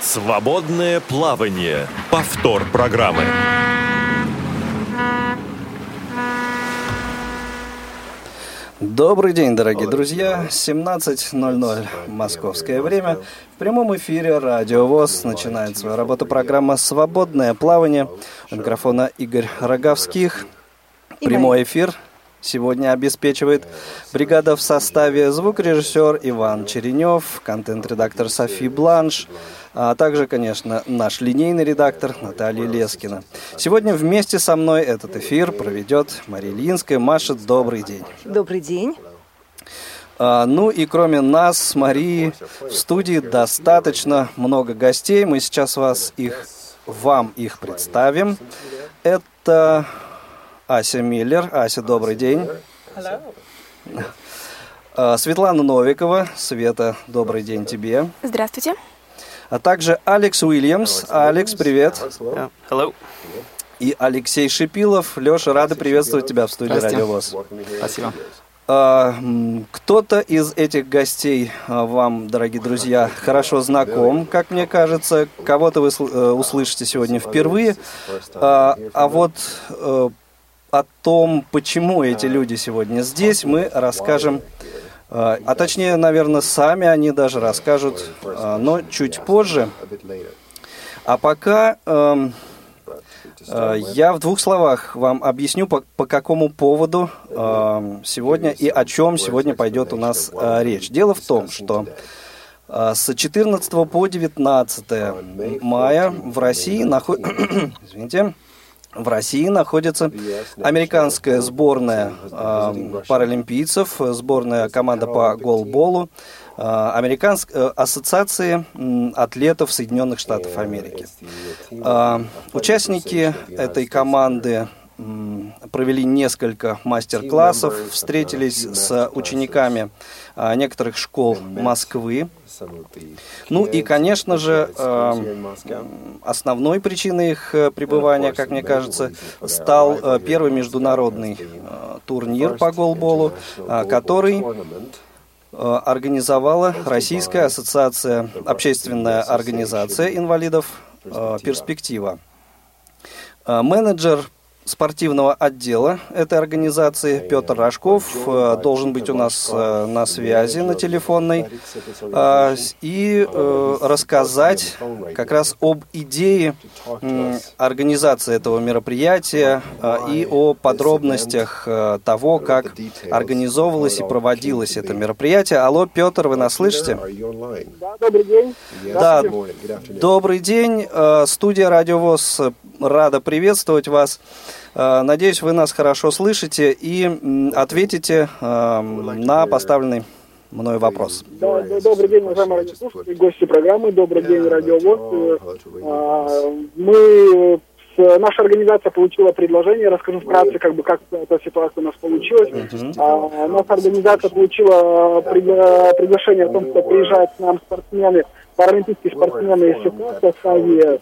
Свободное плавание. Повтор программы. Добрый день, дорогие друзья. 17.00 московское время. В прямом эфире Радио ВОЗ начинает свою работу программа «Свободное плавание». У микрофона Игорь Роговских. Прямой эфир сегодня обеспечивает бригада в составе звукорежиссер Иван Черенев, контент-редактор Софи Бланш, а также, конечно, наш линейный редактор Наталья Лескина. Сегодня вместе со мной этот эфир проведет Мария Ильинская. Маша, добрый день. Добрый день. А, ну и кроме нас с Марией в студии достаточно много гостей. Мы сейчас вас их, вам их представим. Это Ася Миллер. Ася, добрый день. А, Светлана Новикова. Света, добрый день тебе. Здравствуйте. А также Алекс Уильямс. Алекс, привет. Hello. И Алексей Шипилов. Леша, рады приветствовать тебя в студии. Радио ВОЗ. Спасибо. А, Кто-то из этих гостей а, вам, дорогие друзья, хорошо знаком, как мне кажется. Кого-то вы э, услышите сегодня впервые. А а вот э, о том, почему эти люди сегодня здесь, мы расскажем, э, а точнее, наверное, сами они даже расскажут, э, но чуть позже. А пока эм, э, я в двух словах вам объясню, по, по какому поводу эм, сегодня и о чем сегодня пойдет у нас э, речь. Дело в том, что э, с 14 по 19 мая в России нахо- Извините. В России находится американская сборная э, паралимпийцев, э, сборная команда по голболу, э, американской ассоциации м, атлетов Соединенных Штатов Америки. Э, участники этой команды провели несколько мастер-классов, встретились с учениками э, некоторых школ Москвы. Ну и, конечно же, э, основной причиной их э, пребывания, как мне кажется, стал первый международный турнир по голболу, э, который э, организовала Российская ассоциация, общественная организация инвалидов э, «Перспектива». Менеджер спортивного отдела этой организации. Петр Рожков э, должен быть у нас э, на связи на телефонной. Э, и э, рассказать как раз об идее организации этого мероприятия э, и о подробностях э, того, как организовывалось и проводилось это мероприятие. Алло, Петр, вы нас слышите? Да, добрый день. Да, добрый день. Э, Студия Радио ВОЗ э, рада приветствовать вас. Э, Надеюсь, вы нас хорошо слышите и ответите э, на поставленный мной вопрос. Да, да, добрый день, уважаемые радиослушатели, гости программы. Добрый день, Радио ВОЗ. А, Мы, наша организация получила предложение, расскажу вкратце, как бы, как эта ситуация у нас получилась. А, Наша организация получила пригла- приглашение о том, что приезжают к нам спортсмены, паралимпийские спортсмены из США в составе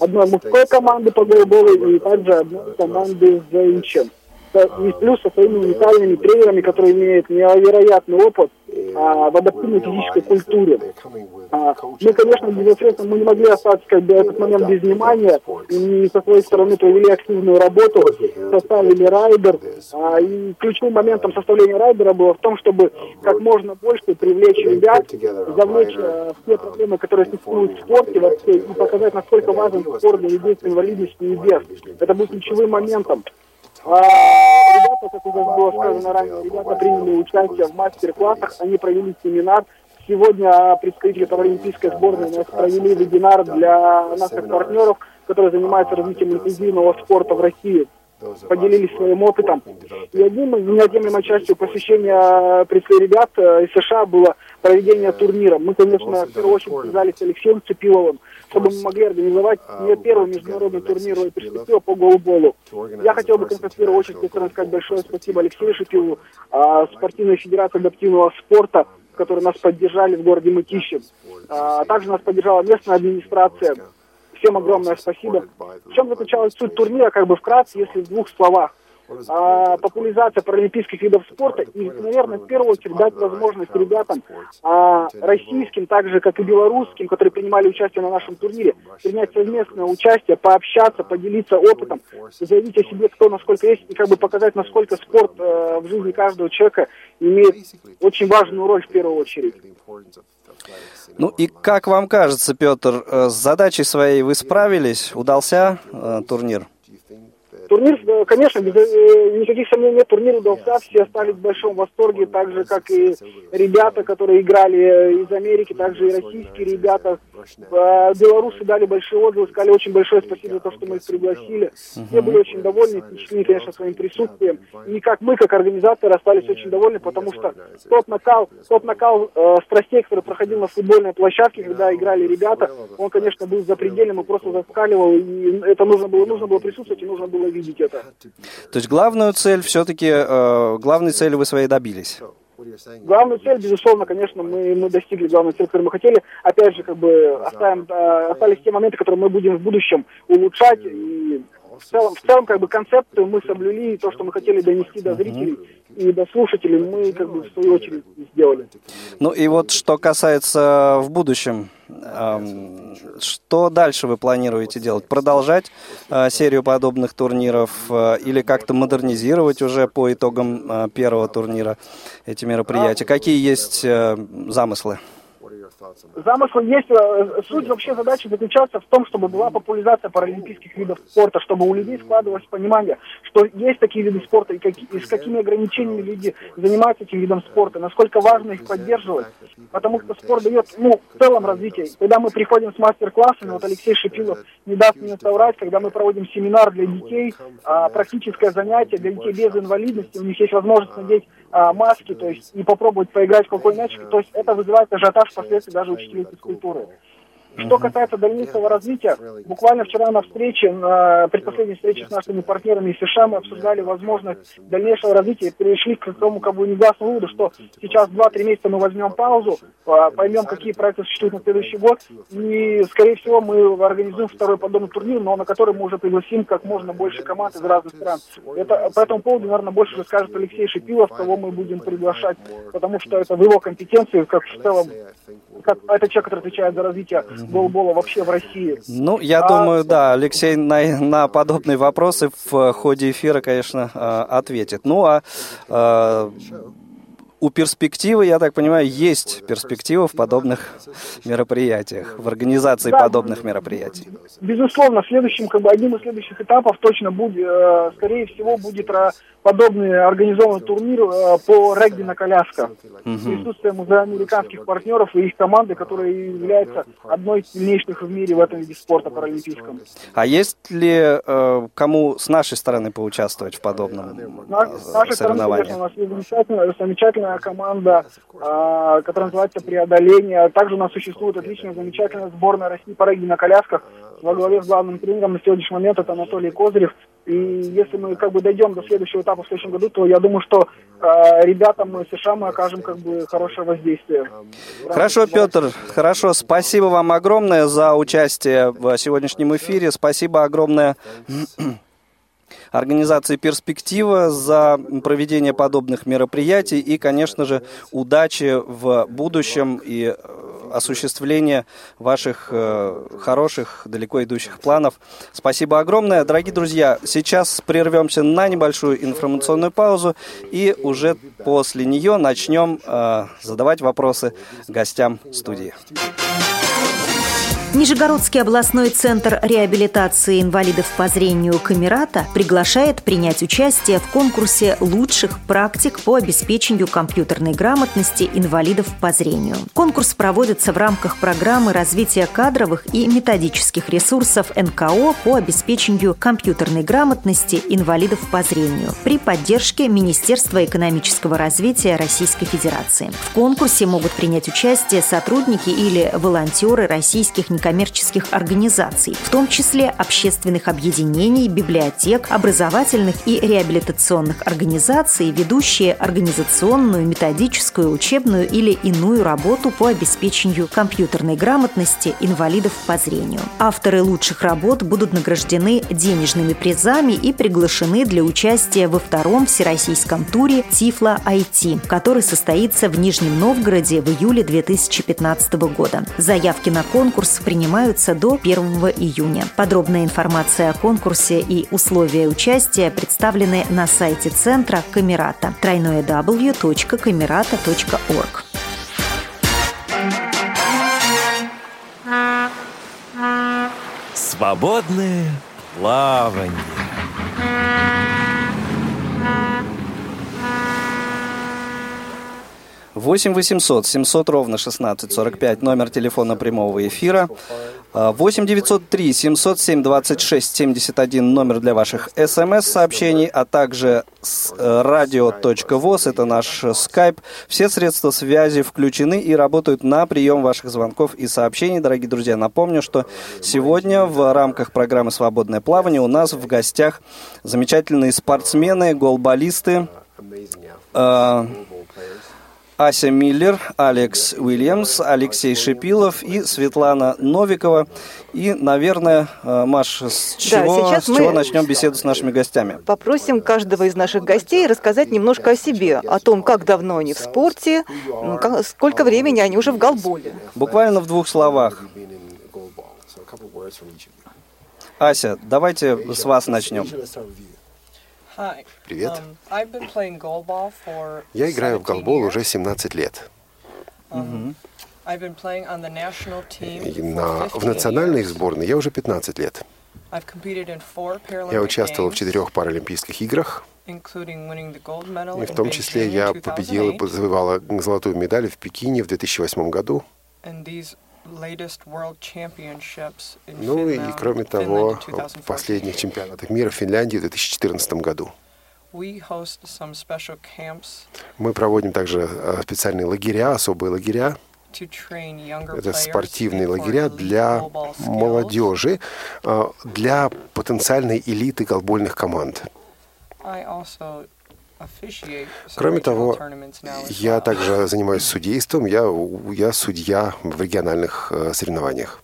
одной мужской команды по голболу и также одной команды женщин. Да, И плюс со своими уникальными тренерами, которые имеют невероятный опыт а, в адаптивной физической культуре. А, мы, конечно, непосредственно мы не могли остаться как бы этот момент без внимания. И со своей стороны провели активную работу, составили райдер. А, и ключевым моментом составления райдера было в том, чтобы как можно больше привлечь ребят, завлечь э, все проблемы, которые существуют в спорте вообще, и показать, насколько важен спорт для людей с инвалидностью и без. Это будет ключевым моментом. А, ребята, как уже было сказано ранее, ребята приняли участие в мастер-классах, они провели семинар. Сегодня представители паралимпийской сборной нас провели вебинар для наших партнеров, которые занимаются развитием инклюзивного спорта в России поделились своим опытом. И одним из неотъемлемой частью посещения представителей ребят э, из США было проведение турнира. Мы, конечно, в первую очередь связались с Алексеем Цепиловым, чтобы мы могли организовать не первый международный турнир «Ой, перспектива» по голболу. Я хотел бы, конечно, в первую очередь сказать большое спасибо Алексею Шипилову, а, спортивной федерации адаптивного спорта, которые нас поддержали в городе Мытищи. А также нас поддержала местная администрация. Всем огромное спасибо. В чем заключалась суть турнира, как бы вкратце, если в двух словах. А, популяризация паралимпийских видов спорта и, наверное, в первую очередь дать возможность ребятам а, российским, так же как и белорусским, которые принимали участие на нашем турнире, принять совместное участие, пообщаться, поделиться опытом, заявить о себе, кто насколько есть, и как бы показать, насколько спорт э, в жизни каждого человека имеет очень важную роль в первую очередь. Ну и как вам кажется, Петр, э, с задачей своей вы справились? Удался э, турнир? Турнир, конечно, без э, никаких сомнений нет, турнир удался, все остались в большом восторге, так же, как и ребята, которые играли из Америки, также и российские ребята. Э, белорусы дали большие отзывы, сказали очень большое спасибо за то, что мы их пригласили. Все были очень довольны, впечатлены, конечно, своим присутствием. И как мы, как организаторы, остались очень довольны, потому что тот накал, тот накал э, страстей, который проходил на футбольной площадке, когда играли ребята, он, конечно, был запредельным и просто заскаливал, и это нужно было, нужно было присутствовать, и нужно было видеть это. То есть главную цель все-таки, э, главной цели вы своей добились? Главную цель, безусловно, конечно, мы, мы достигли главной цели, которую мы хотели. Опять же, как бы оставим, э, остались те моменты, которые мы будем в будущем улучшать. И в целом, в целом, как бы концепцию мы соблюли, то, что мы хотели донести до зрителей и до слушателей, мы, как бы, в свою очередь, сделали. Ну и вот, что касается в будущем, что дальше вы планируете делать? Продолжать э, серию подобных турниров э, или как-то модернизировать уже по итогам э, первого турнира эти мероприятия? Какие есть замыслы? Замысл есть. Э, суть вообще задачи заключается в том, чтобы была популяризация паралимпийских видов спорта, чтобы у людей складывалось понимание, что есть такие виды спорта и, как, и с какими ограничениями люди занимаются этим видом спорта, насколько важно их поддерживать. Потому что спорт дает, ну, в целом развитие. Когда мы приходим с мастер-классами, вот Алексей Шипилов не даст мне соврать, когда мы проводим семинар для детей, а, практическое занятие для детей без инвалидности, у них есть возможность надеть а, маски, то есть и попробовать поиграть в какой мячик, то есть это вызывает ажиотаж впоследствии даже учителей физкультуры. Что касается дальнейшего развития, буквально вчера на встрече, на предпоследней встрече с нашими партнерами из США мы обсуждали возможность дальнейшего развития и пришли к тому как бы негласному выводу, что сейчас 2-3 месяца мы возьмем паузу, а, поймем, какие проекты существуют на следующий год, и, скорее всего, мы организуем второй подобный турнир, но на который мы уже пригласим как можно больше команд из разных стран. Это, по этому поводу, наверное, больше расскажет Алексей Шипилов, кого мы будем приглашать, потому что это в его компетенции, как в целом, как это человек, который отвечает за развитие голбола вообще в России. Ну, я а, думаю, да, Алексей на, на подобные вопросы в ходе эфира, конечно, а, ответит. Ну, а, а у перспективы, я так понимаю, есть перспектива в подобных мероприятиях, в организации да, подобных мероприятий. Безусловно, следующим, как бы одним из следующих этапов точно будет, э, скорее всего, будет подобный организованный турнир э, по регби на колясках. Угу. С присутствием уже американских партнеров и их команды, которая является одной из сильнейших в мире в этом виде спорта паралимпийском. А есть ли э, кому с нашей стороны поучаствовать в подобном с нашей соревновании? Стороны, конечно, у нас есть замечательная, замечательная команда, э, которая называется «Преодоление». Также у нас существует отличная, замечательная сборная России по регби на колясках во главе с главным тренером на сегодняшний момент это Анатолий Козырев. И если мы как бы дойдем до следующего этапа в следующем году, то я думаю, что э, ребятам из США мы окажем как бы хорошее воздействие. Хорошо, Петр, хорошо. Спасибо вам огромное за участие в сегодняшнем эфире. Спасибо огромное организации «Перспектива» за проведение подобных мероприятий и, конечно же, удачи в будущем и э, осуществление ваших э, хороших, далеко идущих планов. Спасибо огромное. Дорогие друзья, сейчас прервемся на небольшую информационную паузу и уже после нее начнем э, задавать вопросы гостям студии. Нижегородский областной центр реабилитации инвалидов по зрению Камерата приглашает принять участие в конкурсе лучших практик по обеспечению компьютерной грамотности инвалидов по зрению. Конкурс проводится в рамках программы развития кадровых и методических ресурсов НКО по обеспечению компьютерной грамотности инвалидов по зрению при поддержке Министерства экономического развития Российской Федерации. В конкурсе могут принять участие сотрудники или волонтеры российских некоммерческих организаций, в том числе общественных объединений, библиотек, образовательных и реабилитационных организаций, ведущие организационную, методическую, учебную или иную работу по обеспечению компьютерной грамотности инвалидов по зрению. Авторы лучших работ будут награждены денежными призами и приглашены для участия во втором всероссийском туре Тифла IT, который состоится в Нижнем Новгороде в июле 2015 года. Заявки на конкурс принимаются до 1 июня. Подробная информация о конкурсе и условия участия представлены на сайте центра Камерата www.camerata.org. Свободное плавание. 8 800 700 ровно 1645, номер телефона прямого эфира. 8 903 707 26 71, номер для ваших смс-сообщений, а также радио.воз, это наш скайп. Все средства связи включены и работают на прием ваших звонков и сообщений. Дорогие друзья, напомню, что сегодня в рамках программы «Свободное плавание» у нас в гостях замечательные спортсмены, голболисты, э, Ася Миллер, Алекс Уильямс, Алексей Шипилов и Светлана Новикова. И, наверное, э, Маш, с чего, да, с чего начнем беседу с нашими гостями? Попросим каждого из наших гостей рассказать немножко о себе, о том, как давно они в спорте, сколько времени они уже в голболе. Буквально в двух словах. Ася, давайте с вас начнем. Привет. Я играю в голбол уже 17 лет. Um, И на, в национальной сборной я уже 15 лет. Я участвовал в четырех паралимпийских играх. И в том числе я победила, завоевала золотую медаль в Пекине в 2008 году. Ну и кроме того, в последних чемпионатах мира в Финляндии в 2014 году. Мы проводим также э, специальные лагеря, особые лагеря. Это спортивные лагеря для молодежи, э, для потенциальной элиты голбольных команд. Кроме того, я также занимаюсь судейством, я, я судья в региональных э, соревнованиях.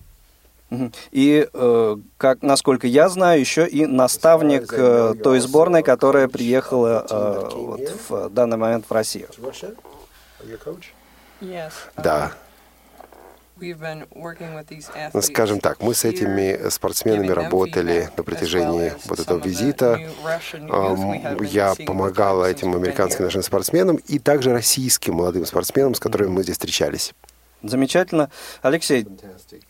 И, э, как, насколько я знаю, еще и наставник э, той сборной, которая приехала вот, в данный момент в Россию. Да. Ну, скажем так, мы с этими спортсменами работали на протяжении вот этого визита. Я помогала этим американским нашим спортсменам и также российским молодым спортсменам, с которыми мы здесь встречались. Замечательно. Алексей,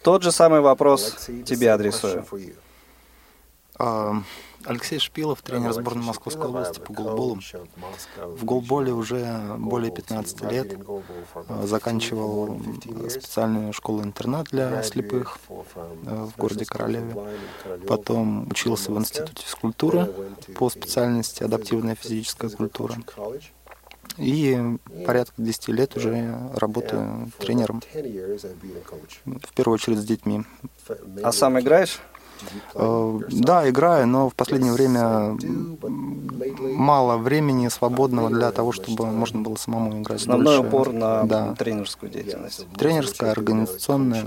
тот же самый вопрос тебе адресую. Алексей Шпилов, тренер сборной Московской области по голболу. В голболе уже более 15 лет. Заканчивал специальную школу-интернат для слепых в городе Королеве. Потом учился в Институте физкультуры по специальности адаптивная физическая культура. И порядка 10 лет уже работаю тренером. В первую очередь с детьми. А сам играешь? Э, да, играю, но в последнее время мало времени свободного для того, чтобы можно было самому играть. Основной дольше. упор на да. тренерскую деятельность. Тренерская, организационная,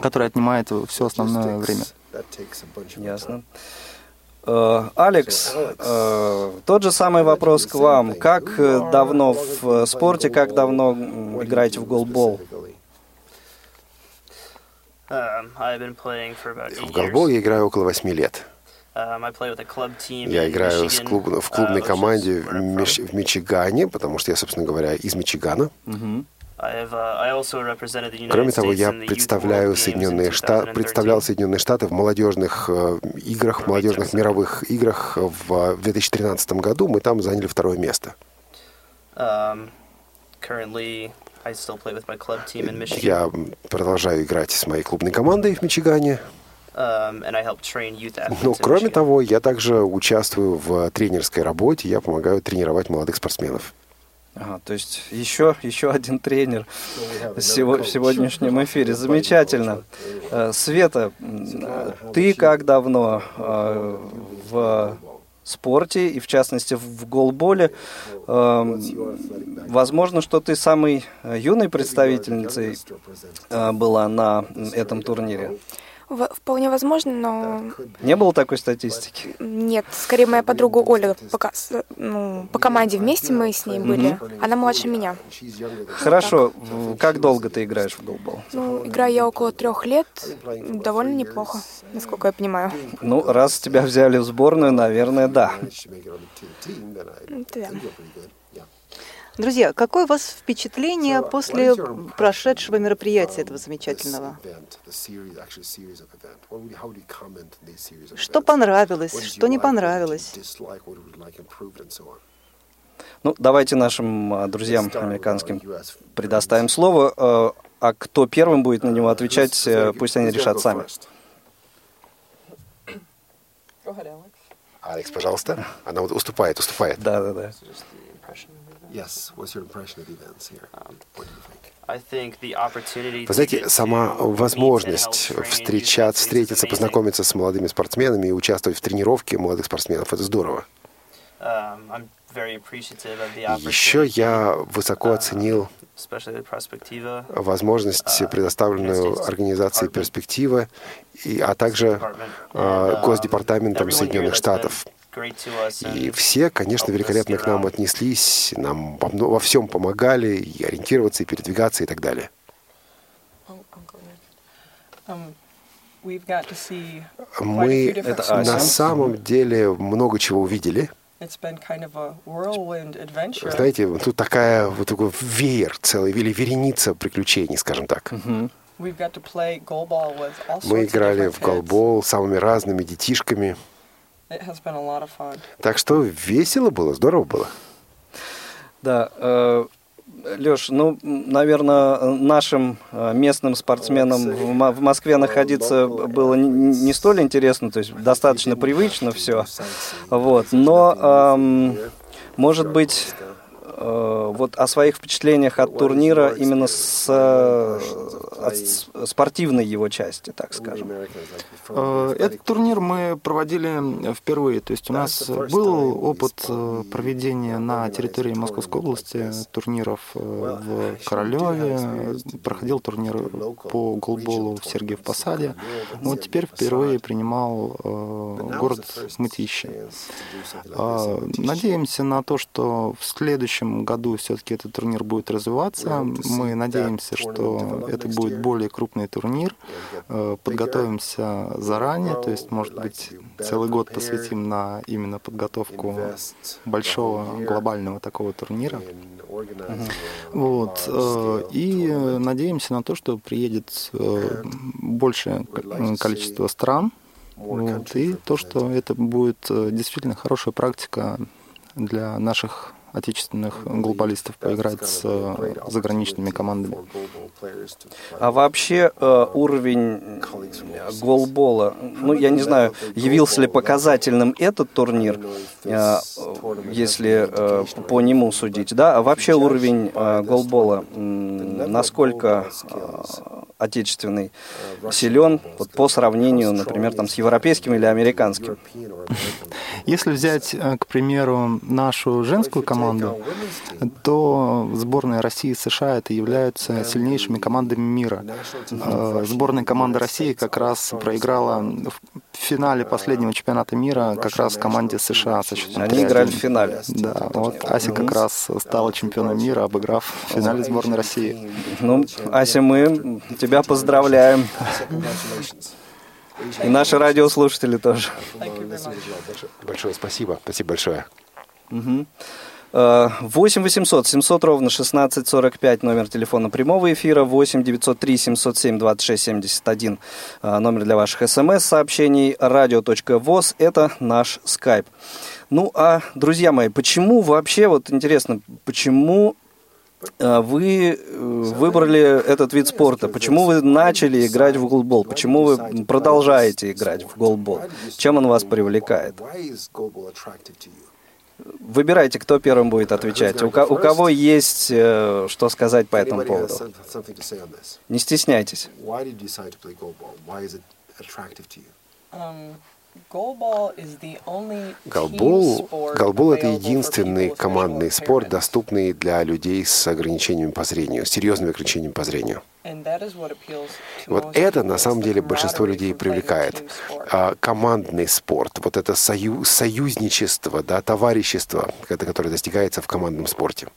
которая отнимает все основное время. Ясно. Э, Алекс, э, тот же самый вопрос к вам. Как давно в спорте, как давно играете в голбол? Um, в голбол я играю около восьми лет. Um, я играю с клуб, в uh, клубной команде в, Мич, в Мичигане, потому что я, собственно говоря, из Мичигана. Uh, Кроме того, я представляю Соединенные Штаты, представлял Соединенные Штаты в молодежных э, играх, в молодежных мировых играх в 2013 году. Мы там заняли второе место. Я продолжаю играть с моей клубной командой в Мичигане. Um, Но кроме того, я также участвую в тренерской работе, я помогаю тренировать молодых спортсменов. Ага, то есть еще, еще один тренер в сегодняшнем эфире. Замечательно. Э, Света, ты как давно э, в спорте, и в частности в голболе. Эм, возможно, что ты самой юной представительницей э, была на этом турнире. Вполне возможно, но... Не было такой статистики? Нет, скорее моя подруга Оля, пока, ну, по команде вместе мы с ней были, она младше меня. Хорошо, вот как долго ты играешь в голбол? Ну, играю я около трех лет, довольно неплохо, насколько я понимаю. Ну, раз тебя взяли в сборную, наверное, да. Да. Друзья, какое у вас впечатление после прошедшего мероприятия этого замечательного? Что понравилось, что не понравилось? Ну, давайте нашим а, друзьям американским предоставим слово, э, а кто первым будет на него отвечать, э, пусть они решат сами. Алекс, пожалуйста. Она вот уступает, уступает. Да, да, да. Вы знаете, сама возможность встречаться, встретиться, познакомиться с молодыми спортсменами и участвовать в тренировке молодых спортсменов, это здорово. Um, Еще я высоко uh, оценил возможность, uh, предоставленную организацией «Перспектива», и, а также uh, Госдепартаментом Соединенных Штатов. И все, конечно, великолепно к нам отнеслись, нам во всем помогали, и ориентироваться, и передвигаться, и так далее. Мы на самом деле много чего увидели. Знаете, тут такая вот такой веер целый, или вереница приключений, скажем так. Мы играли в голбол с самыми разными детишками. Так что весело было, здорово было. Да, э, Леш, ну, наверное, нашим э, местным спортсменам в Москве находиться было не столь интересно, то есть достаточно привычно все, вот. Но, эм, может быть, Э, вот о своих впечатлениях от турнира именно с э, от спортивной его части, так скажем. Э, этот турнир мы проводили впервые, то есть у нас был опыт проведения на территории Московской области турниров в Королеве, проходил турнир по голболу в Сергиев Посаде. Вот теперь впервые принимал город Мытищи. Надеемся на то, что в следующем году все-таки этот турнир будет развиваться. Мы надеемся, что это будет более крупный турнир. Э, подготовимся заранее, то есть, может быть, целый год посвятим на именно подготовку большого глобального такого турнира. Вот. Э, и надеемся на то, что приедет э, большее количество стран, вот, и то, что это будет действительно хорошая практика для наших отечественных глобалистов поиграть с э, заграничными командами. А вообще э, уровень голбола, ну, я не знаю, явился ли показательным этот турнир, э, если по нему судить, да? А вообще уровень голбола, насколько э, отечественный силен вот, по сравнению, например, там, с европейским или американским? Если взять, к примеру, нашу женскую команду, команду, то сборная России и США это являются сильнейшими командами мира. Э, сборная команда России как раз проиграла в финале последнего чемпионата мира как раз команде США со счетом Они играли в финале. Да, вот Ася как раз стала чемпионом мира, обыграв в финале сборной России. Ну, Ася, мы тебя поздравляем. И наши радиослушатели тоже. Большое спасибо. Спасибо большое. Угу. 8 800 700 ровно 1645 номер телефона прямого эфира, 8 903 707 26 71 номер для ваших смс-сообщений, радио.воз – это наш скайп. Ну а, друзья мои, почему вообще, вот интересно, почему а, вы э, выбрали этот вид спорта? Почему вы начали играть в голбол? Почему вы продолжаете играть в голбол? Чем он вас привлекает? Выбирайте, кто первым будет отвечать. У, у кого есть э, что сказать по этому поводу? Не стесняйтесь. Um, Голбол, голбол – это единственный командный спорт, доступный для людей с ограничениями по зрению, с серьезными ограничениями по зрению. Вот это на самом деле большинство людей привлекает. А, командный спорт, вот это сою, союзничество, да, товарищество, это, которое достигается в командном спорте.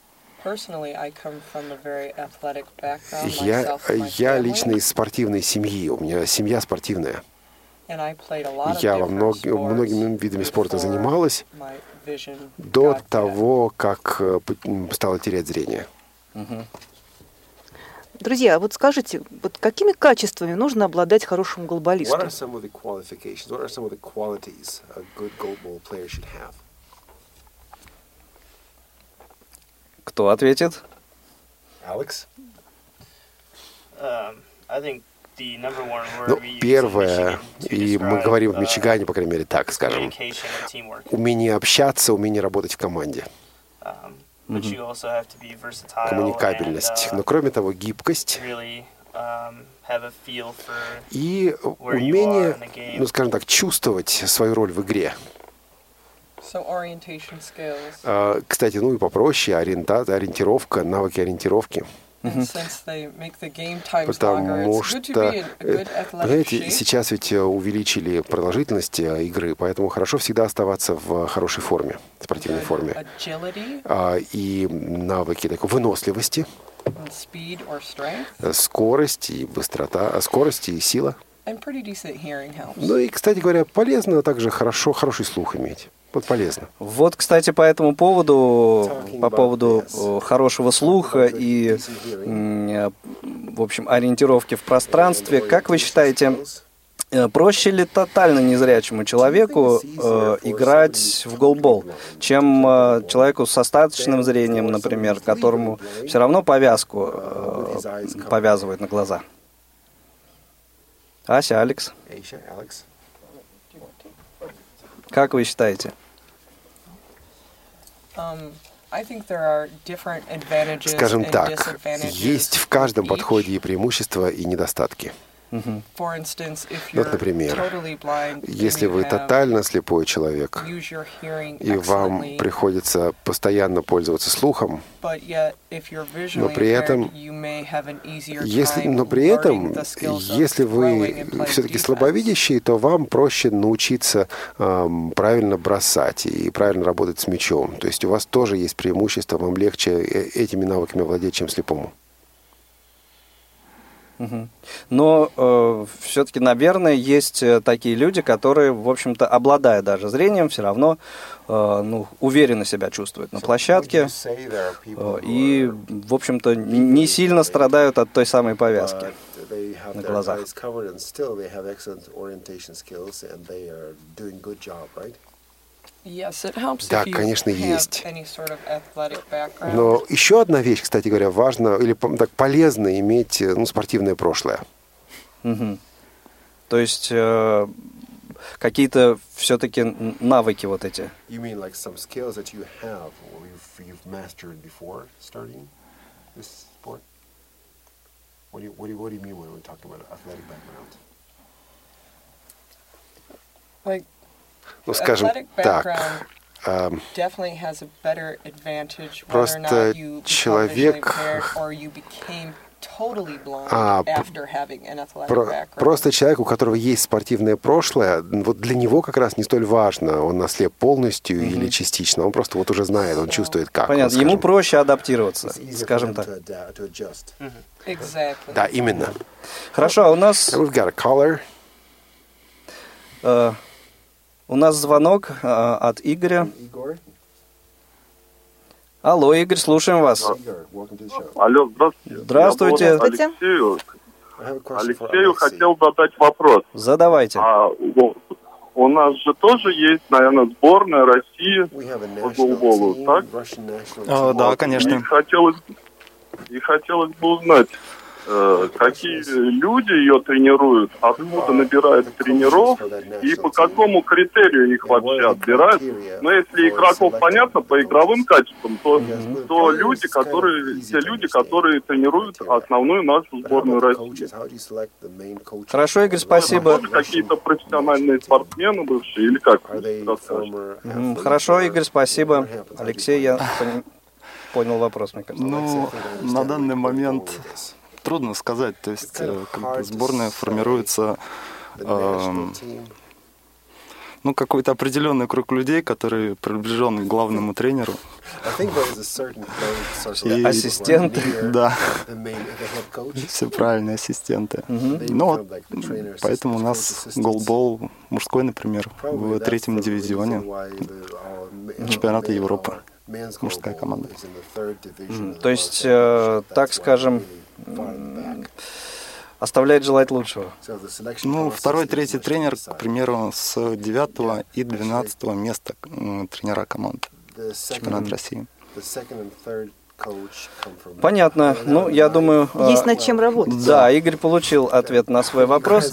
Я, я лично из спортивной семьи, у меня семья спортивная. Я во мног, многими видами спорта занималась до того, как э, стала терять зрение. Друзья, вот скажите, вот какими качествами нужно обладать хорошим голболистом? Кто ответит? Алекс? Um, ну, первое, и мы говорим в Мичигане, по крайней мере, так скажем, умение общаться, умение работать в команде. Mm-hmm. Коммуникабельность. Но кроме того, гибкость и умение, ну, скажем так, чувствовать свою роль в игре. Uh, кстати, ну и попроще, ориентация, ориентировка, навыки ориентировки. Потому что, знаете, сейчас ведь э, увеличили продолжительность э, игры, поэтому хорошо всегда оставаться в хорошей форме, спортивной форме. А, и навыки такой выносливости, скорость и быстрота, скорость и сила. Ну и, кстати говоря, полезно также хорошо, хороший слух иметь. Вот полезно. Вот, кстати, по этому поводу, по поводу э, хорошего слуха и, э, в общем, ориентировки в пространстве, как вы считаете, э, проще ли тотально незрячему человеку э, играть в голбол, чем э, человеку с остаточным зрением, например, которому все равно повязку э, повязывают на глаза? Ася, Алекс. Как вы считаете? Um, Скажем так, есть в каждом подходе и преимущества, и недостатки. Вот, например, если вы тотально слепой человек, и вам приходится постоянно пользоваться слухом, но при этом, если, но при этом, если вы все-таки слабовидящий, то вам проще научиться эм, правильно бросать и правильно работать с мячом. То есть у вас тоже есть преимущество, вам легче э, этими навыками владеть, чем слепому. Но э, все-таки, наверное, есть э, такие люди, которые, в общем-то, обладая даже зрением, все равно э, ну, уверенно себя чувствуют на площадке. э, и, в общем-то, не сильно страдают от той самой повязки на глазах. Да, конечно, есть. Но еще одна вещь, кстати говоря, важно или так полезно иметь э, ну, спортивное прошлое. Угу. То есть э, какие-то все-таки навыки вот эти. You mean like some skills that you have or you've, you've mastered before starting this sport? What do you, what do you, what do you mean when we're talking about athletic background? Like ну, скажем так, просто человек а, про, просто человек, у которого есть спортивное прошлое, вот для него как раз не столь важно, он ослеп полностью mm-hmm. или частично, он просто вот уже знает, он чувствует как. Понятно, он, ему проще адаптироваться, скажем так. Mm-hmm. Exactly. Да, именно. Хорошо, а у нас... We've got a caller. Uh, у нас звонок э, от Игоря. Алло, Игорь, слушаем вас. Алло, здравствуйте. Здравствуйте. Алексею, Алексею хотел задать вопрос. Задавайте. А, у нас же тоже есть, наверное, сборная России по голболу, так? О, да, конечно. И хотелось, и хотелось бы узнать, какие люди ее тренируют, откуда набирают тренеров и по какому критерию их вообще отбирают. Но если игроков понятно по игровым качествам, то, то люди, которые, те люди, которые тренируют основную нашу сборную России. Хорошо, Игорь, спасибо. Какие-то профессиональные спортсмены бывшие или как? Хорошо, Игорь, спасибо. Алексей, я понял вопрос, мне кажется. Ну, на данный момент трудно сказать. То есть э, как бы сборная формируется э, ну, какой-то определенный круг людей, который приближен к главному тренеру. И, ассистенты. Да. Все правильные ассистенты. Угу. Ну, вот, поэтому у нас голбол мужской, например, в третьем дивизионе чемпионата Европы. Мужская команда. То есть, э, так скажем, оставляет желать лучшего. Ну, второй, третий тренер, к примеру, с 9 и 12 места тренера команд чемпионат России. Понятно. Ну, я думаю... Есть а, над чем работать. Да, Игорь получил ответ на свой вопрос.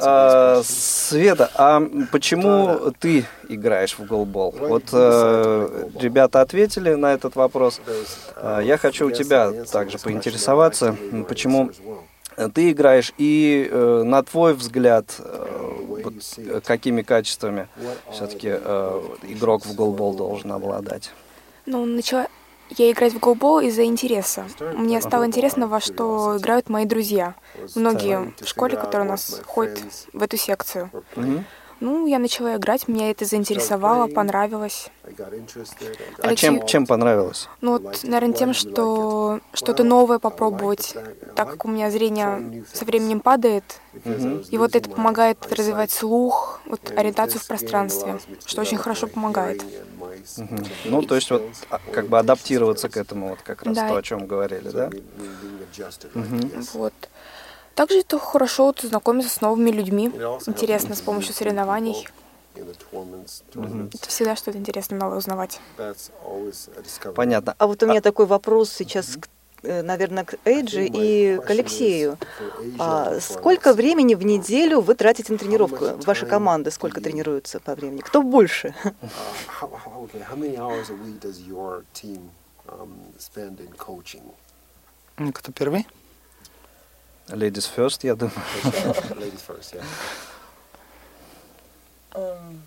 А, Света, а почему ты играешь в голбол? Вот э, ребята ответили на этот вопрос. А, я хочу у тебя также поинтересоваться, почему ты играешь и э, на твой взгляд, э, вот, какими качествами все-таки э, игрок в голбол должен обладать? Ну, начала я играть в голбол из-за интереса. Мне стало интересно, во что играют мои друзья. Многие в школе, которые у нас ходят в эту секцию. Ну, я начала играть, меня это заинтересовало, понравилось. А чем, чем понравилось? Ну, вот, наверное, тем, что что-то новое попробовать, так как у меня зрение со временем падает, и вот это помогает развивать слух, вот ориентацию в пространстве, что очень хорошо помогает. Угу. Ну, то есть вот а, как бы адаптироваться к этому, вот как раз да. то, о чем говорили, да? Угу. Вот. Также это хорошо вот, знакомиться с новыми людьми. Интересно с помощью соревнований. Mm-hmm. Это всегда что-то интересное новое узнавать. Понятно. А вот у меня такой вопрос сейчас э, наверное, к Эйджи и к Алексею. А сколько времени в неделю вы тратите на тренировку? Ваша команда сколько тренируется по времени? Кто больше? Кто первый? Ladies first, я думаю. Ladies first, yeah. Um,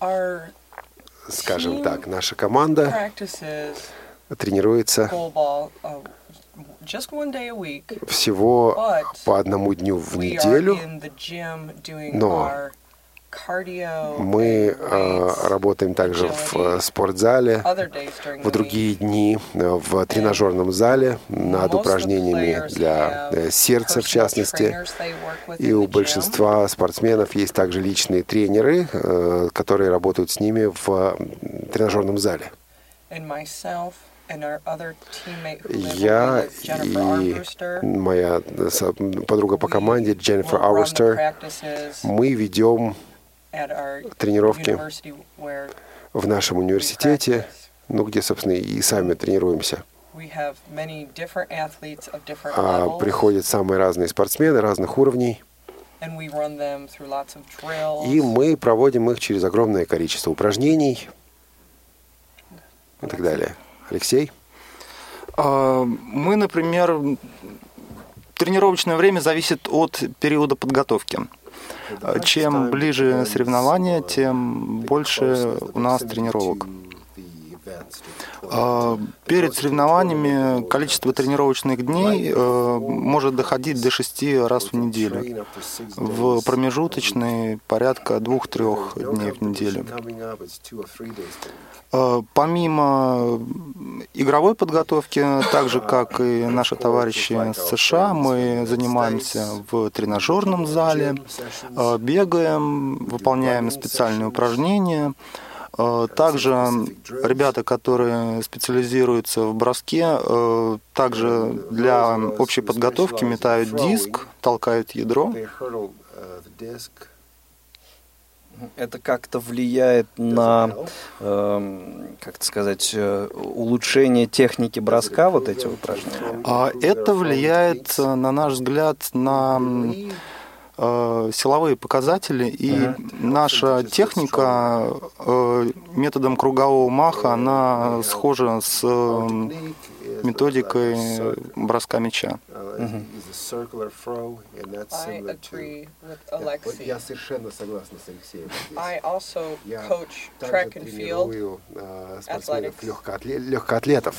our Скажем так, наша команда тренируется uh, всего по одному дню в неделю, но мы э, работаем также в э, спортзале, в другие дни э, в тренажерном зале над упражнениями для сердца в частности. И у большинства спортсменов есть также личные тренеры, которые работают с ними в тренажерном зале. Я и моя подруга по команде Дженнифер Ауэрстер, мы ведем тренировки в нашем университете, ну, где, собственно, и сами тренируемся. А приходят самые разные спортсмены разных уровней. И мы проводим их через огромное количество упражнений и так далее. Алексей? А, мы, например, тренировочное время зависит от периода подготовки. Чем ближе соревнования, тем больше у нас тренировок. А, перед соревнованиями количество тренировочных дней э, может доходить до шести раз в неделю. В промежуточные порядка двух-трех дней в неделю. А, помимо игровой подготовки, так же как и наши товарищи с США, мы занимаемся в тренажерном зале, а, бегаем, выполняем специальные упражнения. Э, также ребята, которые специализируются в броске, э, также для общей подготовки метают диск, толкают ядро. Это как-то влияет на, э, как сказать, э, улучшение техники броска, вот эти упражнения? А это влияет, на наш взгляд, на Э, силовые показатели, и uh-huh. наша техника э, методом кругового маха, она схожа с э, методикой броска мяча. Я совершенно согласна с Алексеем. Я также тренирую спортсменов легкоатлетов.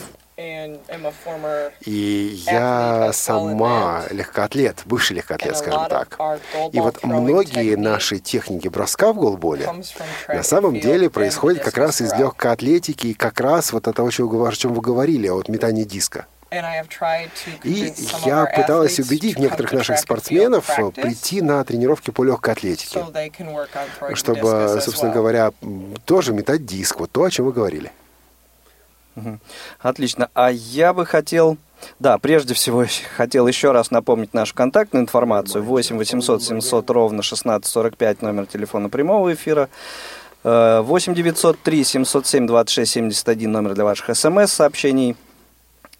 И я сама легкоатлет, бывший легкоатлет, скажем так. И вот многие наши техники броска в голболе на самом деле происходят как раз из легкой атлетики и как раз вот от того, о чем вы говорили, от метания диска. И я пыталась убедить некоторых наших спортсменов прийти на тренировки по легкой атлетике, чтобы, собственно говоря, тоже метать диск, вот то, о чем вы говорили. Отлично. А я бы хотел... Да, прежде всего хотел еще раз напомнить нашу контактную информацию. 8 800 700 ровно 1645 номер телефона прямого эфира. 8 903 707 26 71 номер для ваших смс-сообщений.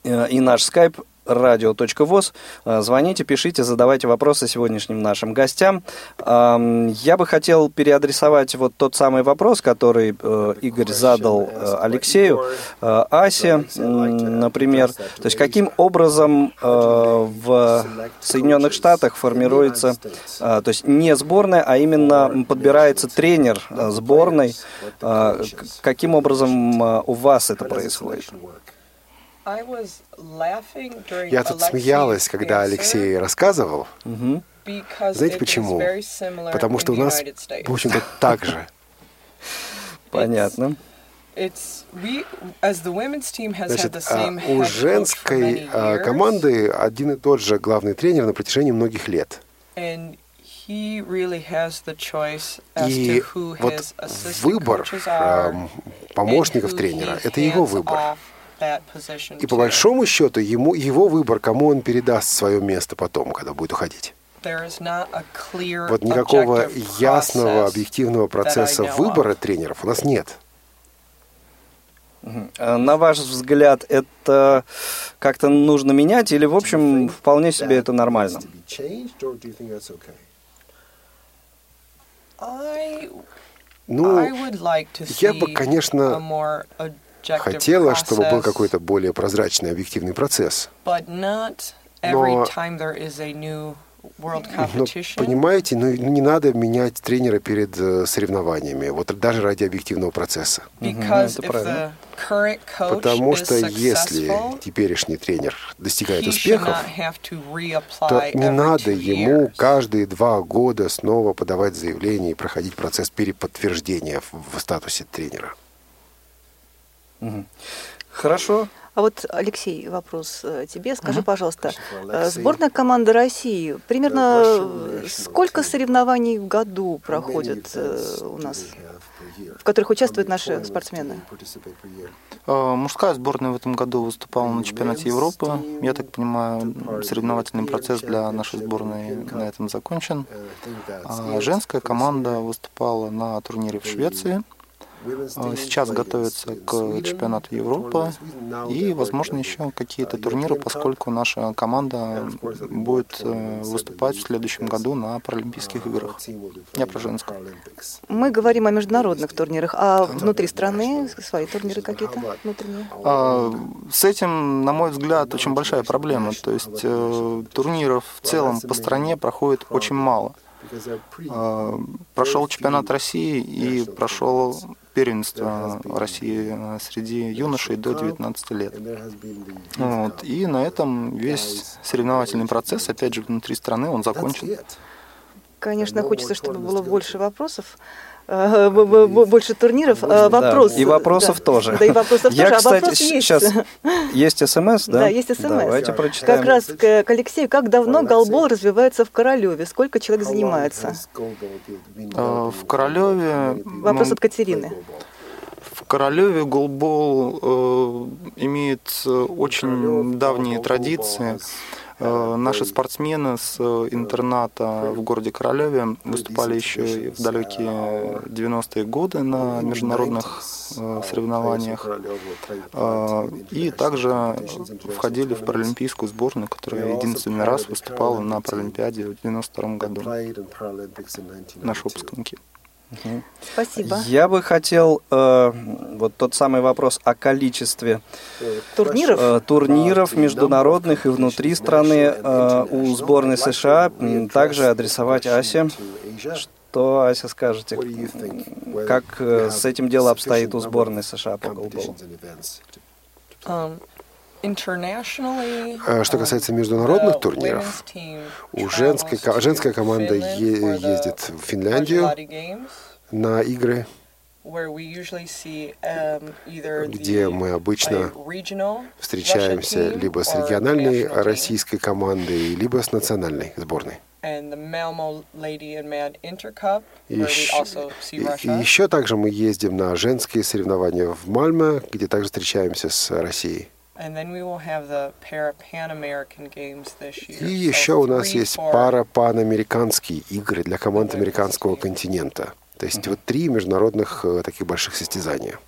Э, и наш скайп радио.воз. Э, звоните, пишите, задавайте вопросы сегодняшним нашим гостям. Я бы хотел переадресовать вот тот самый вопрос, который э, Игорь задал э, Алексею, Асе, например. То есть каким образом в Соединенных Штатах формируется, то есть не сборная, а именно подбирается тренер сборной. Каким обром у вас это происходит? Я тут смеялась, когда Алексей рассказывал. Угу. Знаете почему? Потому что у нас, в общем-то, так же. Понятно. Значит, а, у женской а, команды один и тот же главный тренер на протяжении многих лет. И вот выбор помощников тренера – это его выбор. И по большому счету ему, его выбор, кому он передаст свое место потом, когда будет уходить. Вот никакого ясного объективного процесса выбора тренеров у нас нет. А на ваш взгляд, это как-то нужно менять или, в общем, вполне себе это нормально? Ну, я бы, конечно, хотела, чтобы был какой-то более прозрачный, объективный процесс. Но, но понимаете, ну, не надо менять тренера перед э, соревнованиями, вот даже ради объективного процесса. Потому что если теперешний тренер достигает успехов, то не надо ему каждые два года снова подавать заявление и проходить процесс переподтверждения в статусе тренера. Хорошо. А вот, Алексей, вопрос э, тебе. Скажи, пожалуйста, э, сборная команда России, примерно сколько соревнований в году проходит э, у нас, в которых участвуют наши спортсмены? Мужская сборная в этом году выступала на чемпионате Европы. Я так понимаю, соревновательный процесс для нашей сборной на этом закончен. А женская команда выступала на турнире в Швеции – сейчас готовится к чемпионату Европы и, возможно, еще какие-то турниры, поскольку наша команда будет э, выступать в следующем году на Паралимпийских играх. Я про женскую. Мы говорим о международных турнирах, а внутри страны свои турниры какие-то внутренние? А, с этим, на мой взгляд, очень большая проблема. То есть э, турниров в целом по стране проходит очень мало. А, прошел чемпионат России и прошел первенство России среди юношей до 19 лет. Вот. И на этом весь соревновательный процесс, опять же, внутри страны, он закончен. Конечно, хочется, чтобы было больше вопросов. Э, больше турниров. Э, вопрос. Да, и вопросов да. тоже. Да, и вопросов Я, тоже. кстати, а вопрос сейчас есть смс, да? Да, есть смс. Давайте прочитаем. Как раз к, к Алексею. Как давно голбол развивается в Королеве? Сколько человек занимается? Э, в Королеве... Вопрос ну, от Катерины. В Королеве голбол э, имеет очень давние традиции. Э, наши спортсмены с интерната в городе Королеве выступали еще в далекие 90-е годы на международных э, соревнованиях и также входили в паралимпийскую сборную, которая единственный раз выступала на Паралимпиаде в 92 году. Наши выпускники. Спасибо. Я бы хотел э, вот тот самый вопрос о количестве турниров, э, турниров международных и внутри страны э, у сборной США также адресовать Асе. Что, Ася, скажете? Как э, с этим дело обстоит у сборной США по голболу? Что касается международных турниров, у женской, женская команда е- ездит в Финляндию на игры, где мы обычно встречаемся либо с региональной российской командой, либо с национальной сборной. Еще, и еще также мы ездим на женские соревнования в Мальме, где также встречаемся с Россией. И еще у нас есть пара панамериканские игры для команд американского континента. То есть вот три международных э, таких больших состязания.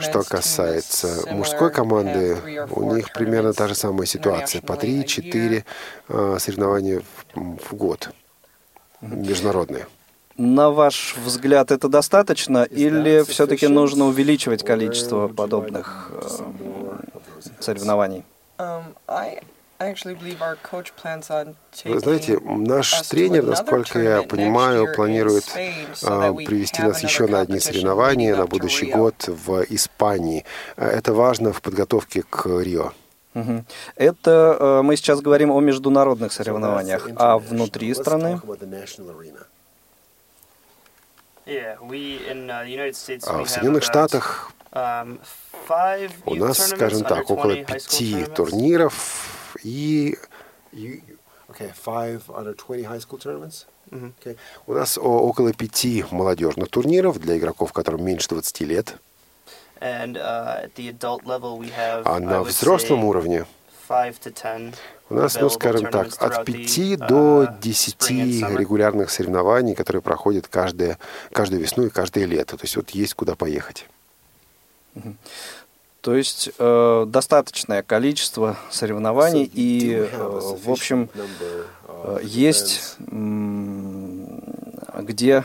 Что касается мужской команды, у них примерно та же самая ситуация. По 3-4 э, соревнования в год международные. На ваш взгляд, это достаточно или все-таки нужно увеличивать количество подобных э, соревнований? Um, Вы знаете, наш тренер, насколько я понимаю, планирует а, привести нас еще на одни соревнования на будущий год в Испании. Это важно в подготовке к Рио. Это э, мы сейчас говорим о международных соревнованиях, а внутри страны? Uh, в Соединенных Штатах у нас, скажем так, около пяти турниров и У нас около пяти молодежных турниров для игроков, которым меньше 20 лет. Uh, а на взрослом уровне у нас, ну, скажем так, от 5 до 10 регулярных соревнований, которые проходят каждое, каждую весну и каждое лето. То есть вот есть куда поехать. То есть э, достаточное количество соревнований и, э, в общем, э, есть э, где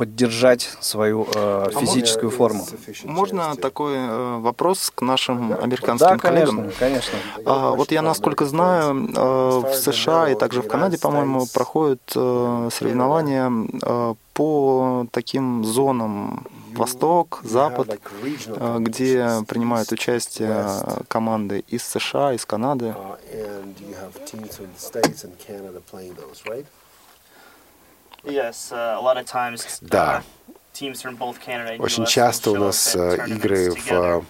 поддержать свою э, физическую форму. Можно такой э, вопрос к нашим американским да, коллегам? конечно, конечно. А, вот я, насколько знаю, э, в США и также в Канаде, по-моему, проходят э, соревнования э, по таким зонам Восток, Запад, э, где принимают участие команды из США, из Канады. Да. Очень часто у нас э, игры в э,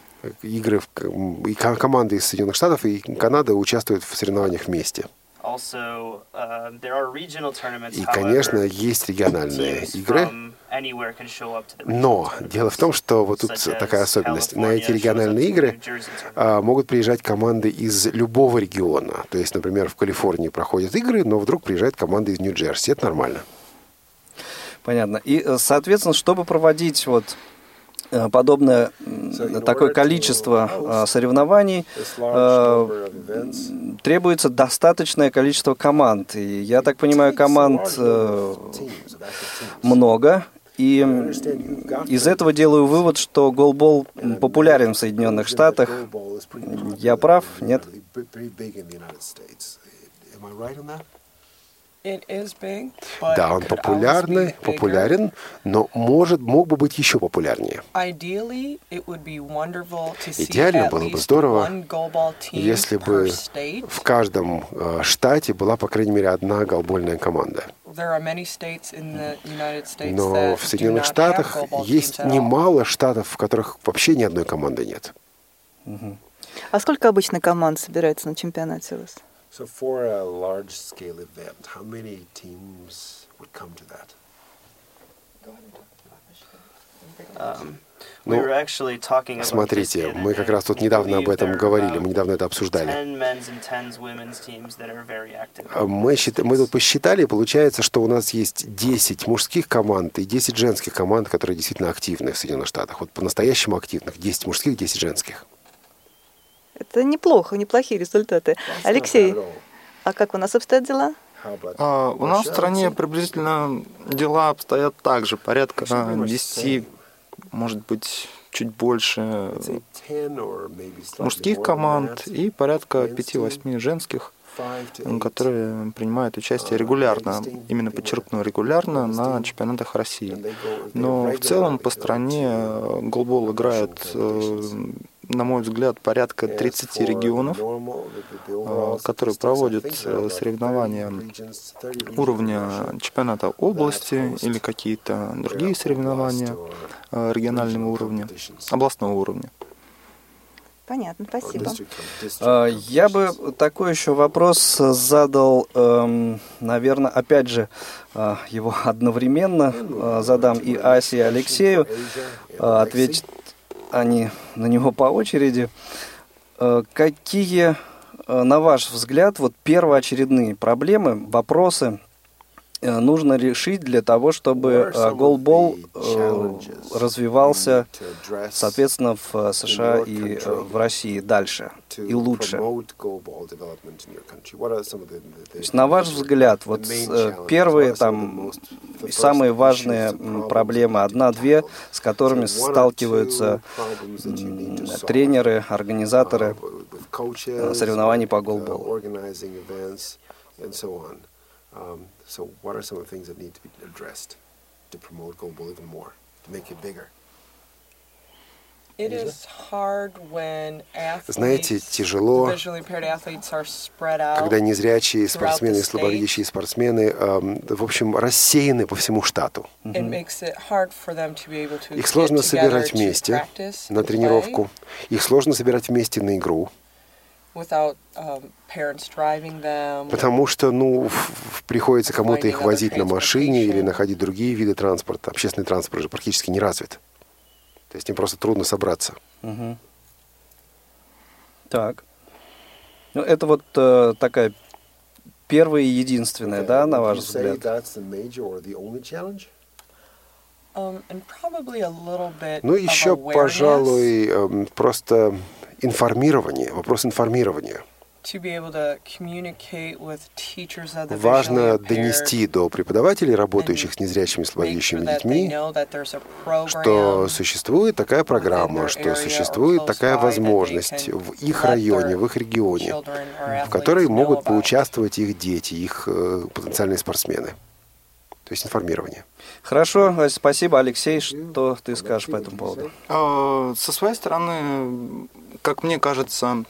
игры в, и команды из Соединенных Штатов и Канады участвуют в соревнованиях вместе. Uh, и, конечно, есть региональные игры, но дело в том, что вот тут такая особенность. На эти региональные игры а, могут приезжать команды из любого региона. То есть, например, в Калифорнии проходят игры, но вдруг приезжает команда из Нью-Джерси. Это нормально. Понятно. И, э, соответственно, чтобы проводить вот э, подобное такое количество э, соревнований требуется достаточное количество команд. И я так понимаю, команд много. И из этого делаю вывод, что голбол популярен в Соединенных Штатах. Я прав? Нет? Да, он популярный, популярен, но может, мог бы быть еще популярнее. Идеально было бы здорово, если бы в каждом э, штате была, по крайней мере, одна голбольная команда. Но в Соединенных Штатах есть немало штатов, в которых вообще ни одной команды нет. А сколько обычно команд собирается на чемпионате у вас? So for a large scale event, how many teams would come to that? Ну, смотрите, мы как раз тут недавно об этом говорили, мы недавно это обсуждали. А мы, счит... мы тут посчитали, получается, что у нас есть 10 мужских команд и 10 женских команд, которые действительно активны в Соединенных Штатах. Вот по-настоящему активных. 10 мужских, 10 женских. Это неплохо, неплохие результаты. Алексей, а как у нас обстоят дела? А, у нас в стране приблизительно дела обстоят так же, порядка 10 может быть, чуть больше мужских команд и порядка 5-8 женских, которые принимают участие регулярно, именно подчеркну, регулярно на чемпионатах России. Но в целом по стране голбол играет э, на мой взгляд, порядка 30 регионов, а, которые проводят э, соревнования уровня чемпионата области или какие-то другие соревнования э, регионального уровня, областного уровня. Понятно, спасибо. А, я бы такой еще вопрос задал, эм, наверное, опять же, э, его одновременно задам и Асе, и Алексею. Ответить они на него по очереди. Э, какие, э, на ваш взгляд, вот первоочередные проблемы, вопросы, нужно решить для того, чтобы э, голбол э, развивался, соответственно, в США и в России дальше и лучше. То есть, на ваш взгляд, вот первые там самые важные проблемы, одна-две, с которыми сталкиваются тренеры, организаторы соревнований по голболу. So, what are some of the things that need to be addressed to promote goalball even more, to make it bigger? Знаете, тяжело, когда незрячие спортсмены и слабовидящие спортсмены, эм, в общем, рассеяны по всему штату. Их сложно собирать вместе на тренировку, их сложно собирать вместе на игру. Um, Потому что, ну, приходится кому-то их возить на машине или находить другие виды транспорта. Общественный транспорт же практически не развит. То есть им просто трудно собраться. Угу. Так. Ну, это вот э, такая первая и единственная, okay. да, на ваш взгляд? Um, ну, еще, пожалуй, эм, просто информирование, вопрос информирования. Важно донести до преподавателей, работающих с незрячими слабовидящими детьми, что существует такая программа, что существует такая возможность в их районе, в их регионе, в которой могут поучаствовать их дети, их э, потенциальные спортсмены. То есть информирование. Хорошо, спасибо, Алексей. Что ты скажешь по этому поводу? А, со своей стороны, как мне кажется,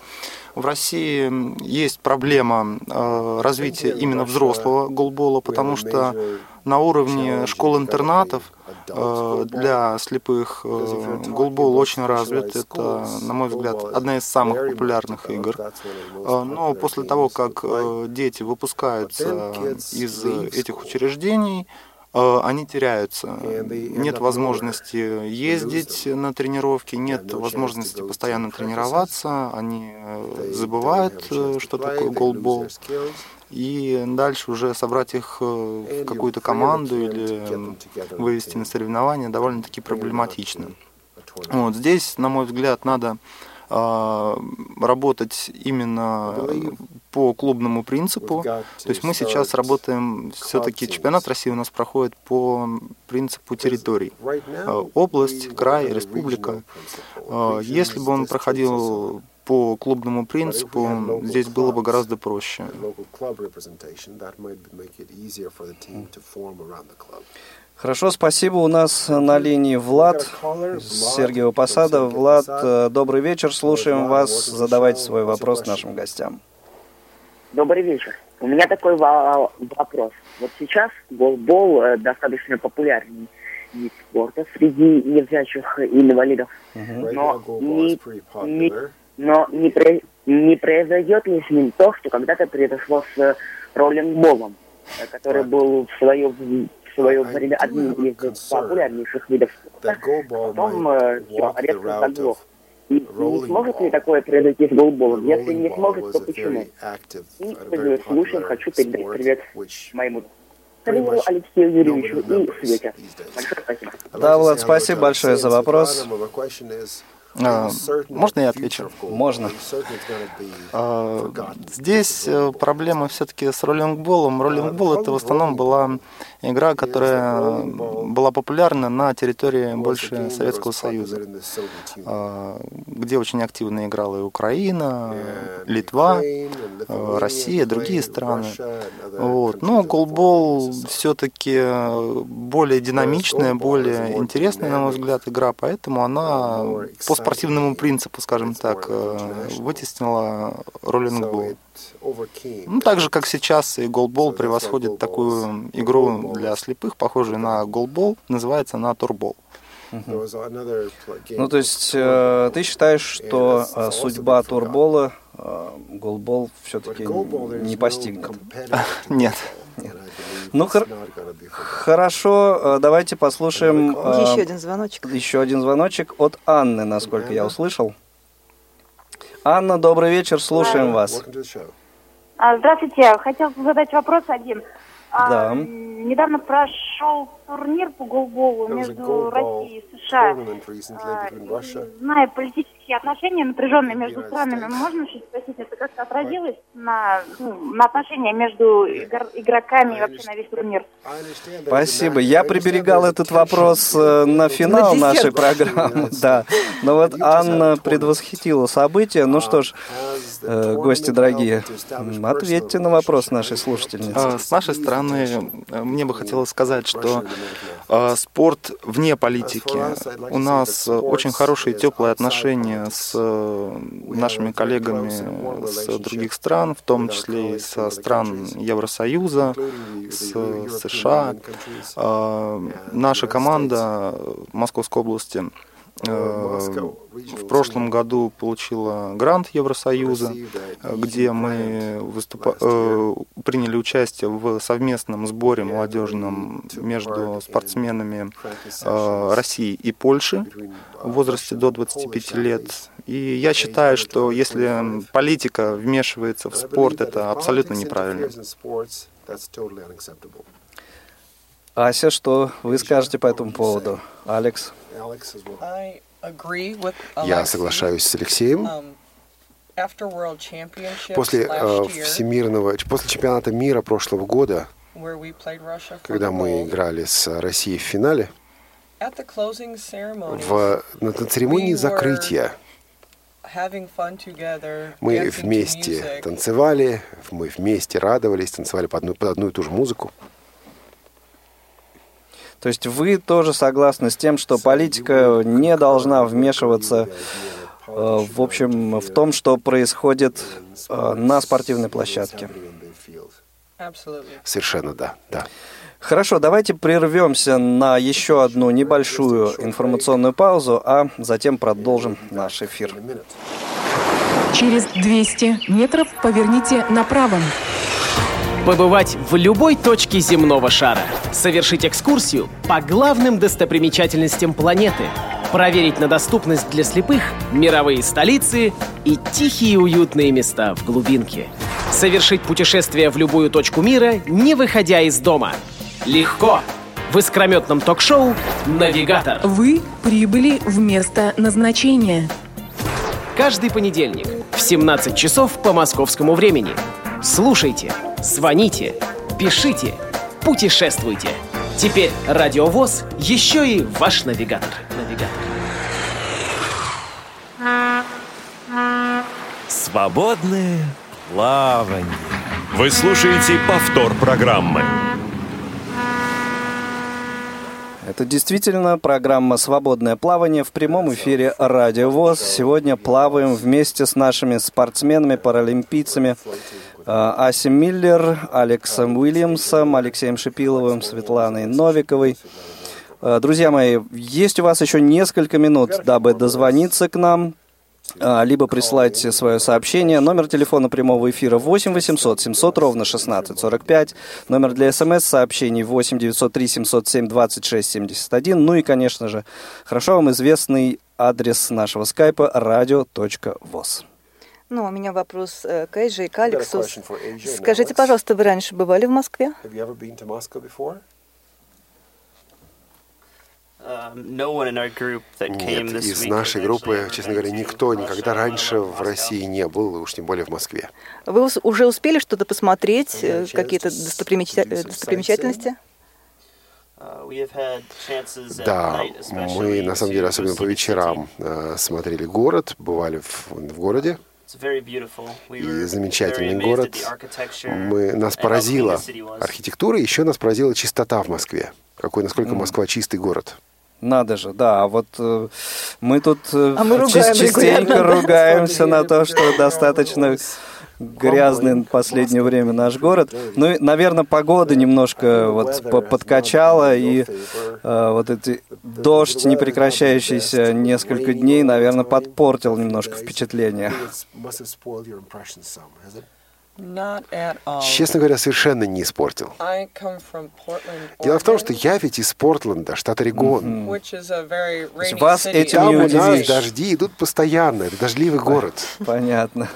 в России есть проблема а, развития именно взрослого голбола, потому что на уровне школ-интернатов а, для слепых голбол очень развит. Это, на мой взгляд, одна из самых популярных игр. Но после того, как дети выпускаются из этих учреждений, Э, они теряются. Нет возможности ездить на тренировки, нет возможности постоянно тренироваться, они э, забывают, э, что такое голдбол. И дальше уже собрать их в какую-то команду или вывести на соревнования довольно-таки проблематично. Вот здесь, на мой взгляд, надо а, работать именно по клубному принципу. То есть мы сейчас работаем, все-таки чемпионат России у нас проходит по принципу территорий. А, область, край, республика. А, если бы он проходил по клубному принципу, здесь было бы гораздо проще. Хорошо, спасибо. У нас на линии Влад Сергиева Посада. Влад, э, добрый вечер, слушаем вас. Задавайте свой вопрос нашим гостям. Добрый вечер. У меня такой вопрос. Вот сейчас голбол э, достаточно популярный вид спорта среди незрячих инвалидов. Но не, не, но не, не произойдет ли с ним то, что когда-то произошло с роллингболом, э, который был в свое свое время одним из популярнейших видов спорта, потом э, все, резко заглох. И не сможет ли такое произойти с голболом? Если не сможет, то почему? И, пользуясь случаем, хочу передать привет моему тренеру Алексею Юрьевичу и Свете. Большое спасибо. Да, Влад, спасибо большое за вопрос. А, можно я отвечу? Можно. А, здесь э, проблема все-таки с роллингболом. Роллингбол это в основном была игра, которая была популярна на территории больше Советского Союза, а, где очень активно играла и Украина, Литва, э, Россия, другие страны. Вот. Но голбол все-таки более динамичная, более интересная, на мой взгляд, игра, поэтому она по спортивному принципу, скажем так, э, вытеснила роллингбол. Ну, так же, как сейчас и голбол превосходит такую игру для слепых, похожую на голбол, называется она турбол. Ну, то есть э, ты считаешь, что э, судьба турбола голбол все-таки не постигнет? Нет. Ну, хор- хорошо, э, давайте послушаем... Э, еще один звоночек. Еще один звоночек от Анны, насколько я услышал. Анна, добрый вечер, слушаем вас. А, здравствуйте, хотел задать вопрос один. А, да. Недавно прошел турнир по голболу между Россией и США. А, зная политические отношения напряженные между странами, можно что спросить, это как-то отразилось на, ну, на отношения между игроками и вообще на весь турнир? Спасибо. Я приберегал этот вопрос э, на финал на нашей программы. Да. Но вот Анна предвосхитила события. Ну что ж, э, гости дорогие, ответьте на вопрос нашей слушательницы. С нашей стороны, э, мне бы хотелось сказать, что спорт вне политики. У нас очень хорошие теплые отношения с нашими коллегами с других стран, в том числе и со стран Евросоюза, с США. Наша команда Московской области Э, в прошлом году получила грант Евросоюза, где мы выступа... Э, приняли участие в совместном сборе молодежном между спортсменами э, России и Польши в возрасте до 25 лет. И я считаю, что если политика вмешивается в спорт, это абсолютно неправильно. Ася, что вы скажете по этому поводу? Алекс? Я соглашаюсь с Алексеем. Um, после э, всемирного, после чемпионата мира прошлого года, когда мы играли с Россией в финале, в, на, на церемонии закрытия мы вместе танцевали, мы вместе радовались, танцевали под одну, под одну и ту же музыку. То есть вы тоже согласны с тем, что политика не должна вмешиваться э, в общем, в том, что происходит э, на спортивной площадке. Совершенно да, да. Хорошо, давайте прервемся на еще одну небольшую информационную паузу, а затем продолжим наш эфир. Через 200 метров поверните направо. Побывать в любой точке земного шара. Совершить экскурсию по главным достопримечательностям планеты. Проверить на доступность для слепых мировые столицы и тихие уютные места в глубинке. Совершить путешествие в любую точку мира, не выходя из дома. Легко! В искрометном ток-шоу «Навигатор». Вы прибыли в место назначения. Каждый понедельник в 17 часов по московскому времени. Слушайте – Звоните, пишите, путешествуйте. Теперь Радиовоз еще и ваш навигатор. навигатор. Свободное плавание. Вы слушаете повтор программы. Это действительно программа «Свободное плавание» в прямом эфире «Радио ВОЗ». Сегодня плаваем вместе с нашими спортсменами, паралимпийцами Э, Асим Миллер, Алексом Уильямсом, Алексеем Шипиловым, Светланой Новиковой. Э, друзья мои, есть у вас еще несколько минут, дабы дозвониться к нам, а, либо прислать свое сообщение. Номер телефона прямого эфира 8 800 700 ровно 16 45. Номер для смс-сообщений 8 903 707 26 71. Ну и, конечно же, хорошо вам известный адрес нашего скайпа radio.voz. Ну, у меня вопрос э, к Эйже и к Алексу. Скажите, пожалуйста, вы раньше бывали в Москве? Um, Нет, из нашей группы, честно говоря, никто никогда раньше в России не был, уж тем более в Москве. Вы уже успели что-то посмотреть, э, какие-то достопримечательности? Uh, да, мы на самом деле, особенно по вечерам, э, смотрели город, бывали в, в городе. И замечательный город. Мы, нас поразила архитектура, еще нас поразила чистота в Москве. Какой, насколько Москва чистый город. Надо же, да. А вот э, мы тут э, а мы ругаем частенько ругаемся на то, что достаточно грязный в последнее время наш город. Ну, и, наверное, погода немножко вот подкачала, и э, вот эти дождь, не прекращающийся несколько дней, наверное, подпортил немножко впечатление. Честно говоря, совершенно не испортил. Дело в том, что я ведь из Портленда, штат Орегон. Mm-hmm. Вас этим Там не у нас дожди идут постоянно, это дождливый город. Понятно.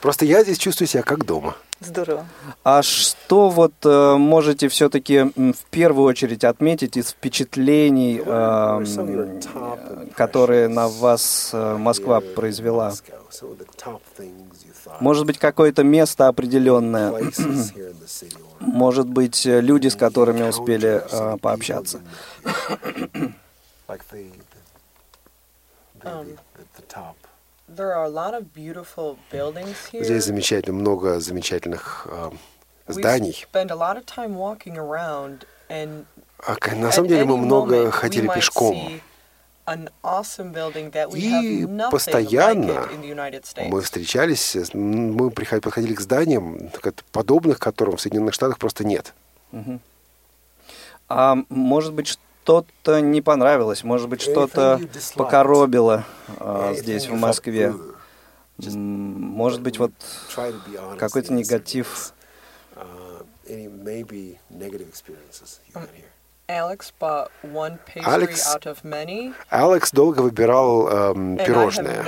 Просто я здесь чувствую себя как дома. Здорово. А что вот э, можете все-таки в первую очередь отметить из впечатлений, э, которые на вас э, Москва произвела? Может быть, какое-то место определенное? Может быть, э, люди, с которыми успели э, пообщаться? Здесь замечательно много замечательных э, зданий. А на самом деле мы много ходили пешком. И постоянно мы встречались, мы подходили к зданиям, подобных которым в Соединенных Штатах просто нет. А может быть, что-то не понравилось, может быть, что-то покоробило а, здесь, в Москве. Может быть, вот какой-то негатив. Алекс Алекс долго выбирал эм, пирожное.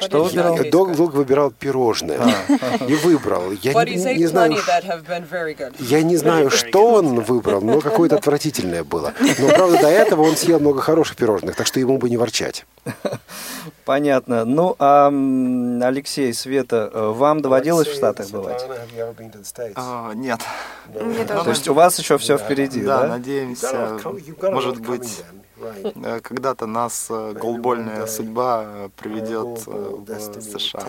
Что выбирал? Я долго, долго выбирал пирожное. А. И выбрал. Я не, не знаю, я не знаю, что он выбрал, но какое-то отвратительное было. Но, правда, до этого он съел много хороших пирожных, так что ему бы не ворчать. Понятно. Ну, а Алексей, Света, э, вам доводилось в Штатах бывать? А, нет. То есть у вас еще все впереди, да? Надеемся, может быть, э, когда-то нас э, голбольная судьба приведет в США.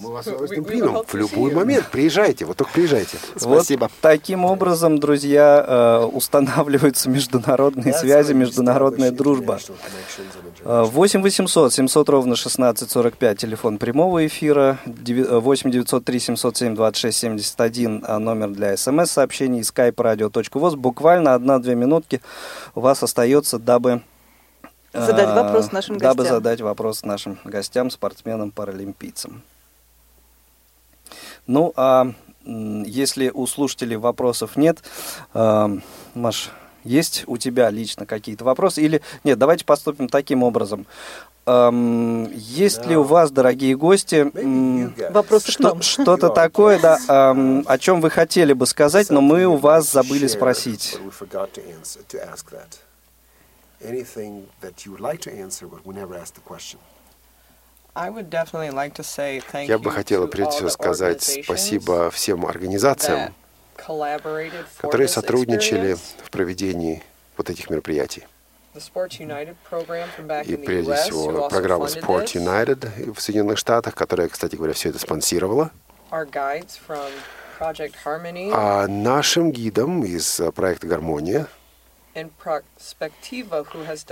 Мы вас примем в любой момент. Приезжайте, вот только приезжайте. Спасибо. Вот таким образом, друзья, э, устанавливаются международные связи, международная дружба. 8 800 700 ровно 1645, телефон прямого эфира, 8 903 707 26 71, номер для смс-сообщений, skype radio.voz. Буквально одна-две минутки у вас остается, дабы задать вопрос нашим гостям. Дабы задать вопрос нашим гостям, спортсменам, паралимпийцам. Ну, а если у слушателей вопросов нет, э, Маш, есть у тебя лично какие-то вопросы? Или нет, давайте поступим таким образом. Эм, есть ли у вас, дорогие гости, вопросы что, что-то такое, да, эм, о чем вы хотели бы сказать, но мы у вас забыли спросить? Anything that you would like to answer, but we never asked the question. Я бы хотела прежде всего сказать спасибо всем организациям, которые сотрудничали в проведении вот этих мероприятий. И прежде всего программа Sport United в Соединенных Штатах, которая, кстати говоря, все это спонсировала. А нашим гидом из проекта «Гармония»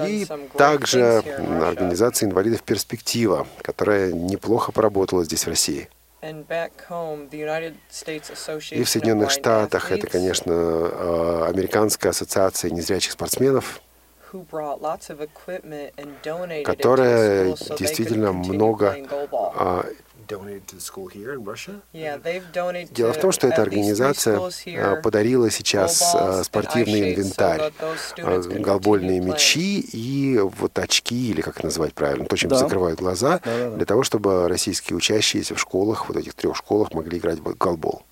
И также организация инвалидов «Перспектива», которая неплохо поработала здесь, в России. И в Соединенных Штатах это, конечно, а, Американская ассоциация незрячих спортсменов, которая действительно много Дело в том, что эта организация а, подарила сейчас а, спортивный инвентарь, а, голбольные мячи и вот очки, или как называть правильно, то, чем да. закрывают глаза, да, да, да. для того, чтобы российские учащиеся в школах, вот этих трех школах, могли играть в голбол.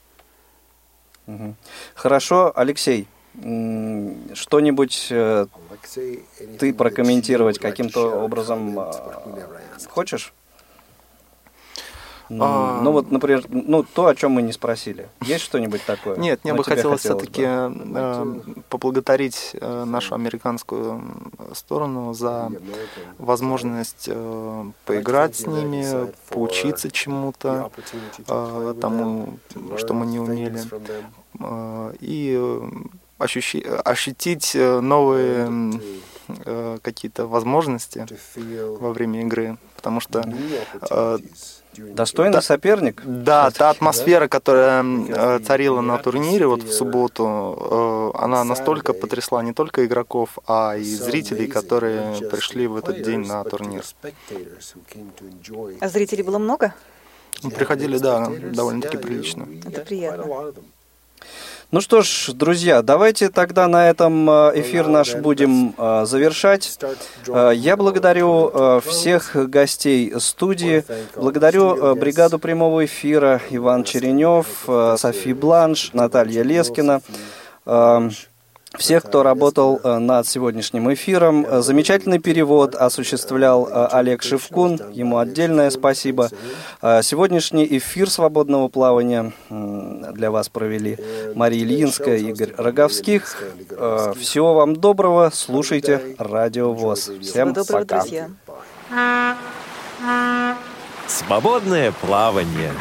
Хорошо, Алексей, что-нибудь э, ты прокомментировать каким-то образом хочешь? А... Ну вот, например, ну то, о чем мы не спросили. Есть что-нибудь такое? Нет, мне бы хотелось все-таки э, поблагодарить э, нашу американскую сторону за возможность э, поиграть с ними, поучиться чему-то, э, тому, что мы не умели, э, и ощущи, ощутить э, новые э, какие-то возможности во время игры, потому что э, Достойный да, соперник? Да, та атмосфера, которая э, царила на турнире вот в субботу, э, она настолько потрясла не только игроков, а и зрителей, которые пришли в этот день на турнир. А зрителей было много? Приходили, да, довольно-таки прилично. Это приятно. Ну что ж, друзья, давайте тогда на этом э, эфир наш будем э, завершать. Э, я благодарю всех гостей студии, благодарю бригаду прямого эфира. Иван Черенев, Софи Бланш, Наталья Лескина всех, кто работал э, над сегодняшним эфиром. Э, замечательный перевод осуществлял э, Олег Шевкун, ему отдельное спасибо. Сегодняшний эфир свободного плавания для вас провели Мария Ильинская, Игорь Роговских. Всего вам доброго, слушайте Радио ВОЗ. Всем доброго, пока. Друзья. Свободное плавание.